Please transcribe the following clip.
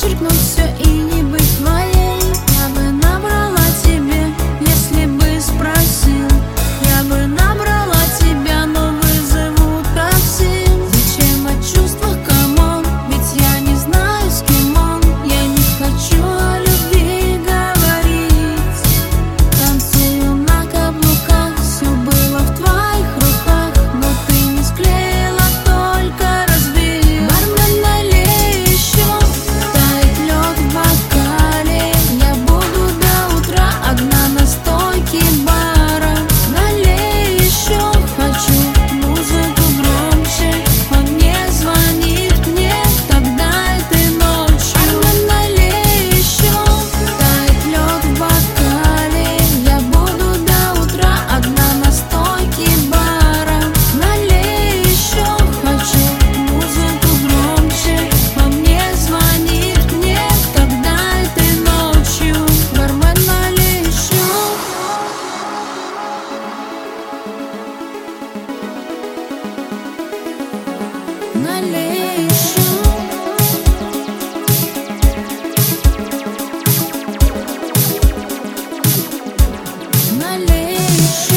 вычеркнуть все и не быть моей. you.